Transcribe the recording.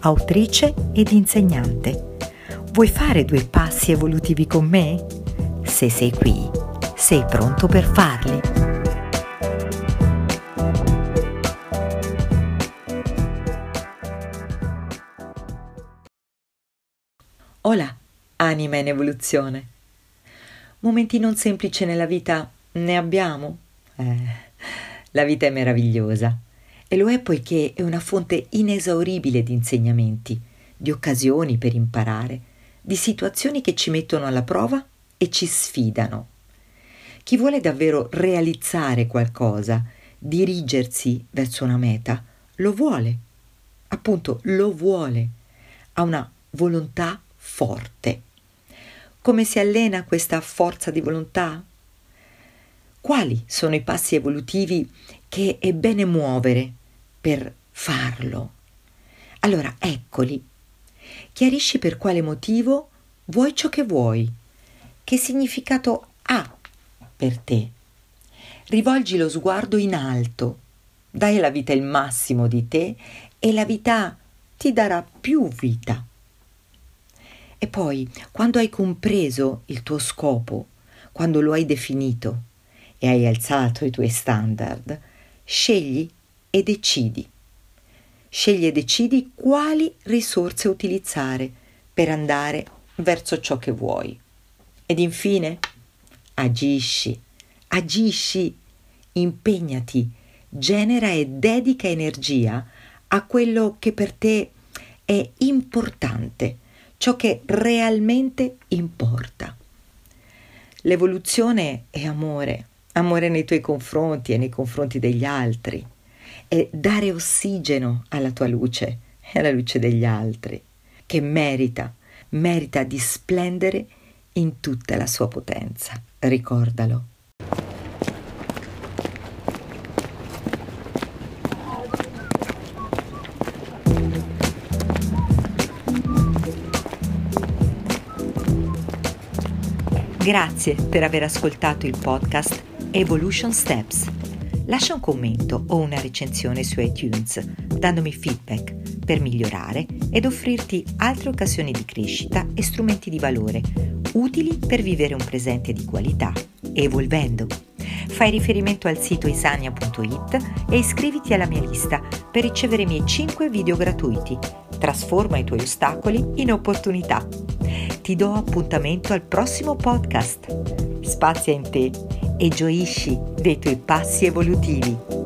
autrice ed insegnante. Vuoi fare due passi evolutivi con me? Se sei qui, sei pronto per farli. Hola, anima in evoluzione. Momenti non semplici nella vita ne abbiamo? Eh, la vita è meravigliosa e lo è poiché è una fonte inesauribile di insegnamenti, di occasioni per imparare, di situazioni che ci mettono alla prova e ci sfidano. Chi vuole davvero realizzare qualcosa, dirigersi verso una meta, lo vuole, appunto lo vuole, ha una volontà forte. Come si allena questa forza di volontà? Quali sono i passi evolutivi che è bene muovere per farlo? Allora, eccoli. Chiarisci per quale motivo vuoi ciò che vuoi, che significato ha per te. Rivolgi lo sguardo in alto, dai alla vita il massimo di te e la vita ti darà più vita. E poi, quando hai compreso il tuo scopo, quando lo hai definito e hai alzato i tuoi standard, scegli e decidi. Scegli e decidi quali risorse utilizzare per andare verso ciò che vuoi. Ed infine, agisci, agisci, impegnati, genera e dedica energia a quello che per te è importante, ciò che realmente importa. L'evoluzione è amore, amore nei tuoi confronti e nei confronti degli altri è dare ossigeno alla tua luce e alla luce degli altri, che merita, merita di splendere in tutta la sua potenza. Ricordalo. Grazie per aver ascoltato il podcast Evolution Steps lascia un commento o una recensione su iTunes, dandomi feedback per migliorare ed offrirti altre occasioni di crescita e strumenti di valore utili per vivere un presente di qualità, evolvendo. Fai riferimento al sito isania.it e iscriviti alla mia lista per ricevere i miei 5 video gratuiti. Trasforma i tuoi ostacoli in opportunità. Ti do appuntamento al prossimo podcast. Spazia in te e gioisci dei tuoi passi evolutivi.